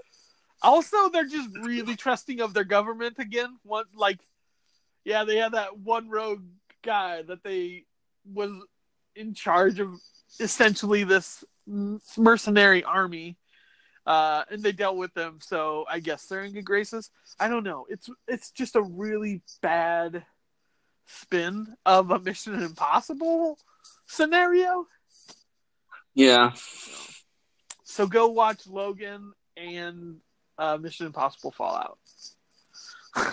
also, they're just really trusting of their government again. One like, yeah, they had that one rogue guy that they was in charge of essentially this mercenary army uh, and they dealt with them. So I guess they're in good graces. I don't know. It's it's just a really bad spin of a Mission Impossible scenario. Yeah. So go watch Logan and uh, Mission Impossible Fallout.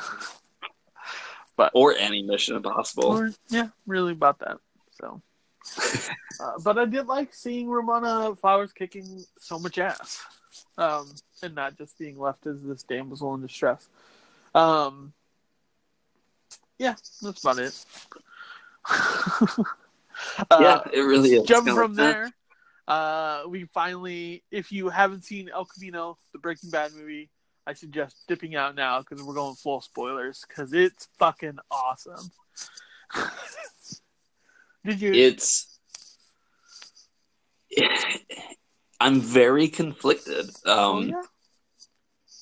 but or any Mission Impossible. Or, yeah, really about that. So. uh, but I did like seeing Ramona Flowers kicking so much ass um, and not just being left as this damsel in distress. Um, yeah, that's about it. uh, yeah, it really is. Jump from there. Uh, we finally, if you haven't seen El Camino, the Breaking Bad movie, I suggest dipping out now because we're going full spoilers because it's fucking awesome. Did you? It's. I'm very conflicted. Um, oh, yeah?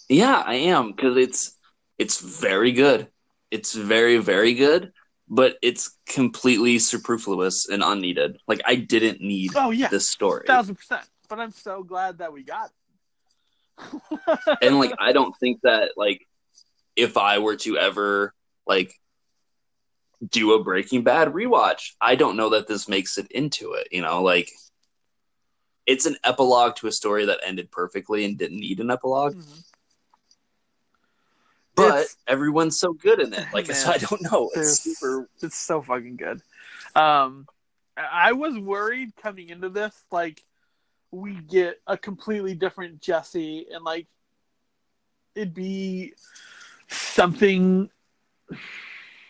Yeah, I am because it's it's very good. It's very very good, but it's completely superfluous and unneeded. Like I didn't need Oh yeah, this story, thousand percent. But I'm so glad that we got it. and like I don't think that like if I were to ever like do a Breaking Bad rewatch, I don't know that this makes it into it. You know, like it's an epilogue to a story that ended perfectly and didn't need an epilogue. Mhm. But It's- everyone's so good in it. Like so Man, I don't know. It's super. It's so fucking good. Um, I I was worried coming into this, like we get a completely different Jesse, and like it'd be something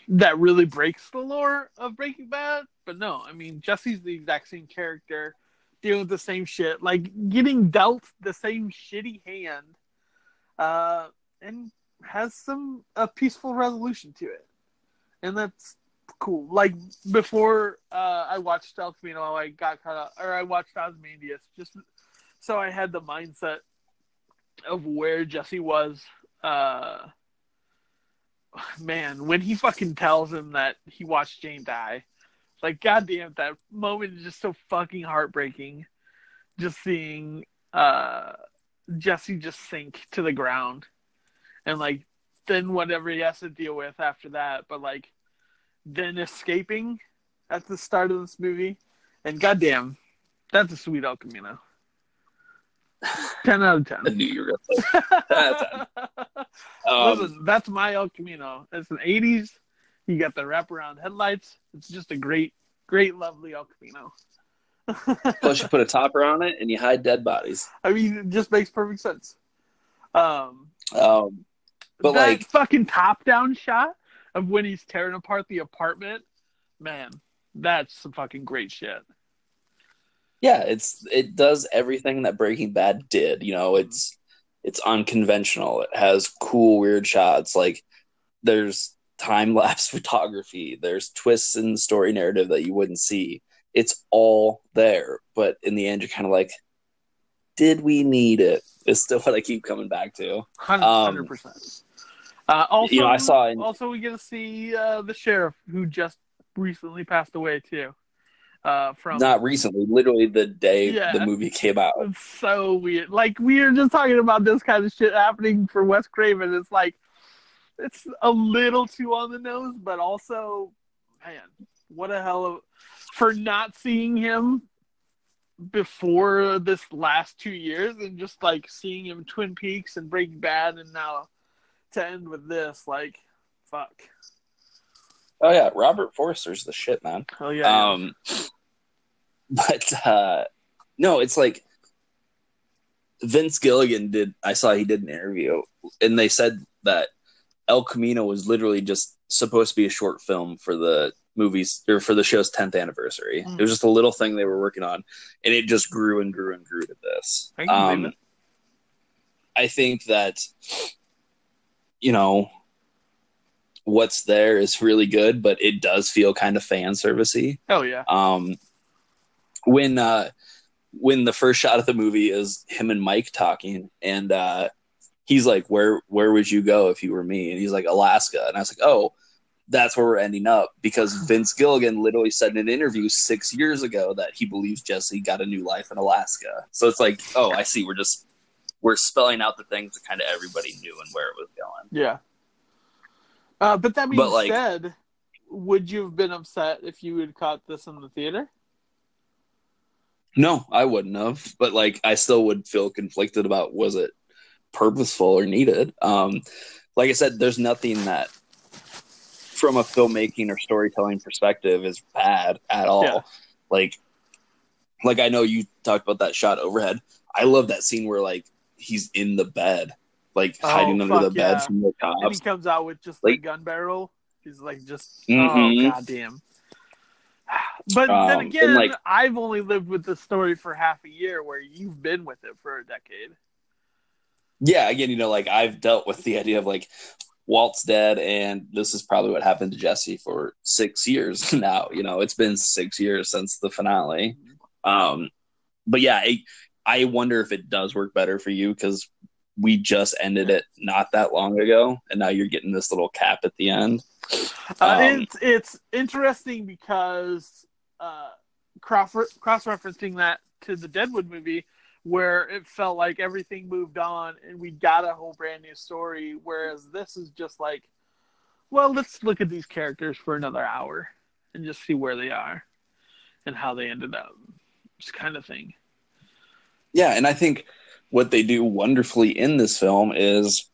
that really breaks the lore of Breaking Bad. But no, I mean Jesse's the exact same character, dealing with the same shit, like getting dealt the same shitty hand, uh, and has some a peaceful resolution to it, and that's cool. Like before uh, I watched El Camino, I got caught up, or I watched Ozymandias, just so I had the mindset of where Jesse was. Uh, man, when he fucking tells him that he watched Jane die, like goddamn, that moment is just so fucking heartbreaking. Just seeing uh, Jesse just sink to the ground, and like then whatever he has to deal with after that, but like then escaping at the start of this movie, and goddamn, that's a sweet El Camino. Ten out of ten. I knew you were gonna say. Um, Listen, that's my El Camino. It's an '80s. You got the wraparound headlights. It's just a great, great, lovely El Camino. plus, you put a topper on it and you hide dead bodies. I mean, it just makes perfect sense. Um, Um, but that like, fucking top-down shot of when he's tearing apart the apartment, man, that's some fucking great shit. yeah, it's it does everything that Breaking Bad did. You know, it's it's unconventional. It has cool, weird shots. Like, there's time lapse photography. There's twists in the story narrative that you wouldn't see. It's all there, but in the end, you're kind of like, did we need it? it? Is still what I keep coming back to. Hundred Um, percent. Uh, also, you know, I saw in- also we get to see uh, the sheriff who just recently passed away too. Uh, from Not recently, literally the day Yeah. the movie came out. It's so weird. Like we are just talking about this kind of shit happening for Wes Craven. It's like it's a little too on the nose, but also, man, what a hell of for not seeing him before this last two years and just like seeing him Twin Peaks and Breaking Bad and now to end with this, like, fuck. Oh yeah, Robert Forster's the shit, man. Oh yeah. Um, but uh, no, it's like Vince Gilligan did. I saw he did an interview, and they said that El Camino was literally just supposed to be a short film for the movies or for the show's 10th anniversary. Mm. It was just a little thing they were working on, and it just grew and grew and grew to this. I Um. I think that you know what's there is really good, but it does feel kind of fan servicey. Oh yeah. Um, when uh, when the first shot of the movie is him and Mike talking, and uh, he's like, "Where where would you go if you were me?" And he's like, "Alaska." And I was like, "Oh." That's where we're ending up because Vince Gilligan literally said in an interview six years ago that he believes Jesse got a new life in Alaska. So it's like, oh, I see. We're just we're spelling out the things that kind of everybody knew and where it was going. Yeah. Uh, but that being But, like- said, would you have been upset if you had caught this in the theater? No, I wouldn't have, but like I still would feel conflicted about was it purposeful or needed. Um, like I said, there's nothing that from a filmmaking or storytelling perspective is bad at all. Yeah. Like, like I know you talked about that shot overhead. I love that scene where like he's in the bed, like Oh, hiding under the bed from the cops. And he comes out with just the Like- gun barrel. He's like, just Mhm. oh goddamn. But Um, then again, like- I've only lived with the story for half a year, where you've been with it for a decade. Yeah, again, you know, like I've dealt with the idea of like Walt's dead, and this is probably what happened to Jesse for six years now. You know, it's been six years since the finale. Um, but yeah, I, I wonder if it does work better for you because we just ended it not that long ago, and now you're getting this little cap at the end. Uh, um, it's it's interesting because uh, cross cross referencing that to the Deadwood movie, where it felt like everything moved on and we got a whole brand new story, whereas this is just like, well, let's look at these characters for another hour and just see where they are and how they ended up, this kind of thing. Yeah, and I think what they do wonderfully in this film is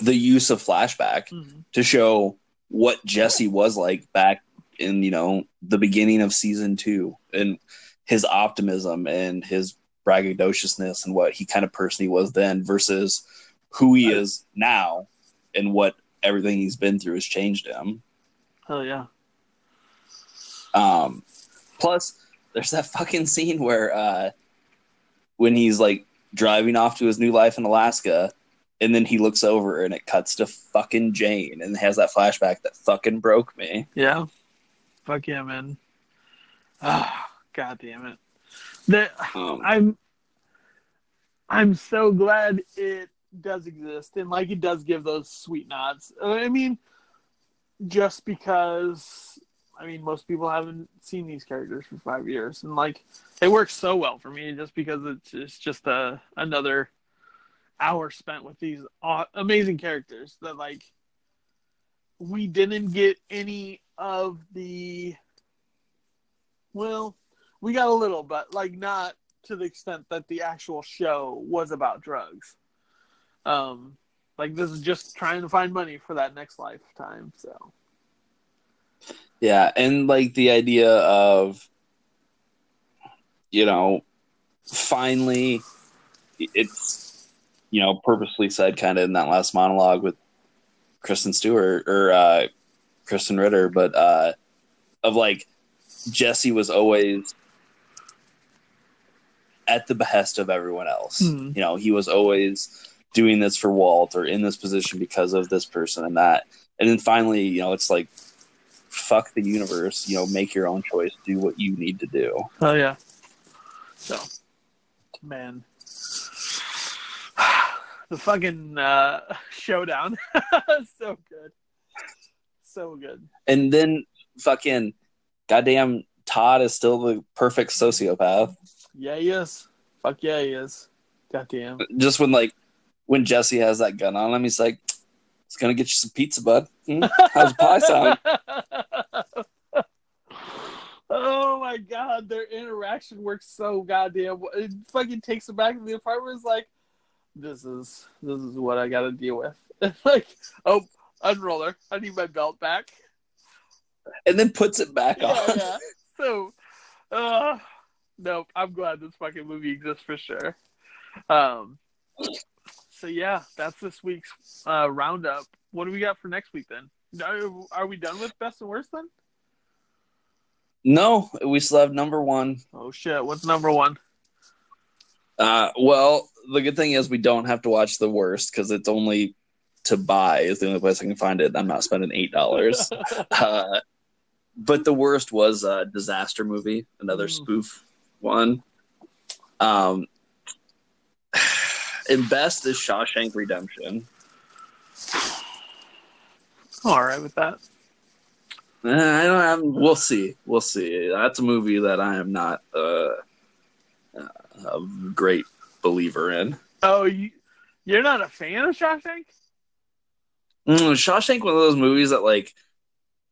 the use of flashback mm-hmm. to show what Jesse was like back in you know the beginning of season two and his optimism and his braggadociousness and what he kind of person he was then versus who he is now and what everything he's been through has changed him. Hell yeah. Um plus there's that fucking scene where uh when he's like driving off to his new life in Alaska and then he looks over and it cuts to fucking Jane and has that flashback that fucking broke me. Yeah. Fuck yeah, man. Ah, oh, god damn it. That um, I'm I'm so glad it does exist and like it does give those sweet nods. I mean, just because I mean most people haven't seen these characters for five years and like it works so well for me just because it's, it's just a another hour spent with these amazing characters that like we didn't get any of the well we got a little but like not to the extent that the actual show was about drugs. Um like this is just trying to find money for that next lifetime so. Yeah and like the idea of you know finally it's you know, purposely said kind of in that last monologue with Kristen Stewart or uh, Krysten Ritter, but uh, of like Jesse was always at the behest of everyone else. Mm. You know, he was always doing this for Walt or in this position because of this person and that. And then finally, you know, it's like fuck the universe, you know, make your own choice, do what you need to do. Oh yeah. So man, the fucking uh, showdown. so good. So good. And then fucking goddamn Todd is still the perfect sociopath. Yeah, he is. Fuck yeah, he is. Goddamn. Just when like when Jesse has that gun on him, he's like, "It's gonna get you some pizza, bud. Hmm? How's pie sound?" oh my god, their interaction works so goddamn. It fucking takes him back to the apartment. It's like, this is this is what I got to deal with. It's like, oh, unroller, I need my belt back, and then puts it back yeah, on. Yeah. So, uh, nope. I'm glad this fucking movie exists for sure. Um, so yeah, that's this week's uh, roundup. What do we got for next week then? Are, are we done with best and worst then? No, we still have number one. Oh shit! What's number one? Uh, well, the good thing is we don't have to watch the worst because it's only to buy is the only place I can find it. I'm not spending eight dollars. uh, but the worst was a disaster movie, another mm. spoof one. Um, and best is Shawshank Redemption. All right with that. Uh, I don't. I'm, we'll see. We'll see. That's a movie that I am not. Uh, a great believer in. Oh, you, you're not a fan of Shawshank? Mm, Shawshank, one of those movies that like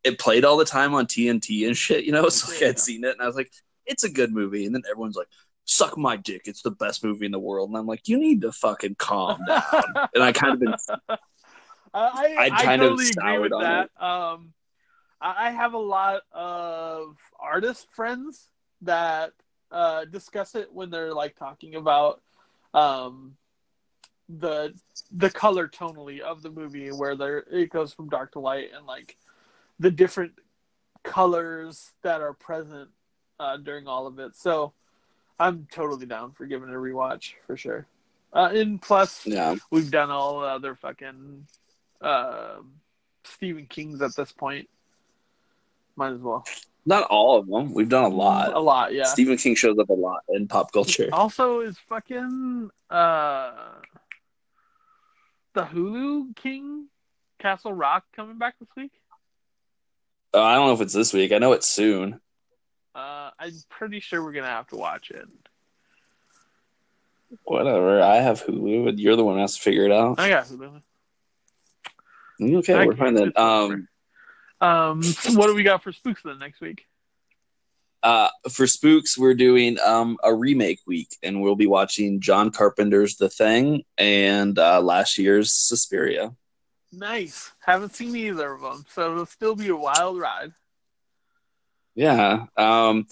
it played all the time on TNT and shit, you know. So like, yeah. I'd seen it and I was like, it's a good movie, and then everyone's like, suck my dick, it's the best movie in the world, and I'm like, you need to fucking calm down. and I kind of been, I, I, I totally agree with that. Um, I have a lot of artist friends that uh, discuss it when they're like talking about um, the the color tonally of the movie, where there it goes from dark to light, and like the different colors that are present uh, during all of it. So I'm totally down for giving it a rewatch for sure. Uh, and plus, Yeah. we've done all the other fucking uh, Stephen King's at this point. Might as well. Not all of them. We've done a lot. A lot, yeah. Stephen King shows up a lot in pop culture. Also, is fucking uh, the Hulu King Castle Rock coming back this week? Uh, I don't know if it's this week. I know it's soon. Uh, I'm pretty sure we're gonna have to watch it. Whatever. I have Hulu, and you're the one who has to figure it out. I got Hulu. Okay, I we're fine then. Um, Um, what do we got for spooks then next week? uh, for Spooks, we're doing um a remake week, and we'll be watching John Carpenter's The Thing and uh, last year's Suspiria. Nice. Haven't seen either of them, so it'll still be a wild ride. Yeah. Um,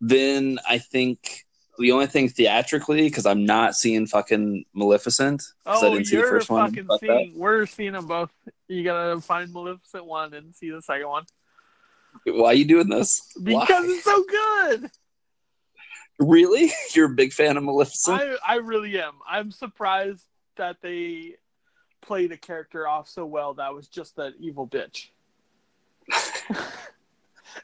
then I think the only thing theatrically, because I'm not seeing fucking Maleficent. 'cause I Oh, didn't see the first one. fucking Fuck that. seeing. We're seeing them both. You gotta find Maleficent one and see the second one Why are you doing this? because Why? it's so good. Really? You're a big fan of Maleficent? I I really am. I'm surprised that they played a character off so well that was just that evil bitch.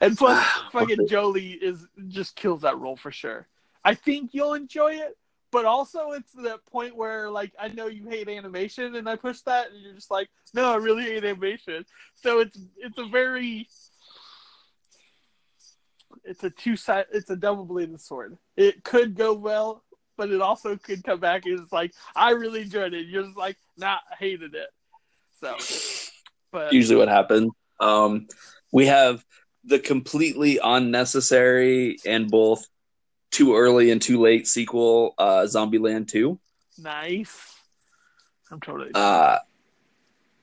and plus, fucking Jolie is just kills that role for sure. I think you'll enjoy it, but also it's the point where like I know you hate animation, and I push that, and you're just like, no, I really hate animation. So it's it's a very it's a two side it's a double bladed sword. It could go well, but it also could come back and it's like I really enjoyed it. You're just like, nah, I hated it. So, but Usually what happens. Um, we have the completely unnecessary and both too early and too late sequel, uh, Zombieland 2. nice. I'm totally. Uh,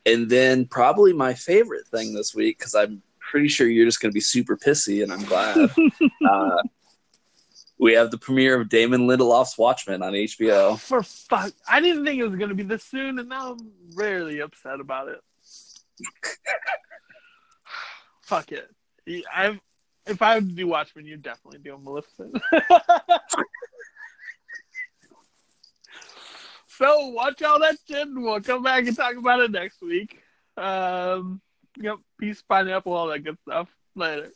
and then probably my favorite thing this week, because I'm pretty sure you're just going to be super pissy, and I'm glad. uh, we have the premiere of Damon Lindelof's Watchmen on HBO. For fuck, I didn't think it was gonna be this soon, and now I'm rarely upset about it. fuck it. I if I to do Watchmen, you're definitely doing Maleficent. so watch all that shit, we'll come back and talk about it next week. Um, yep, peace, pineapple, all that good stuff. Later.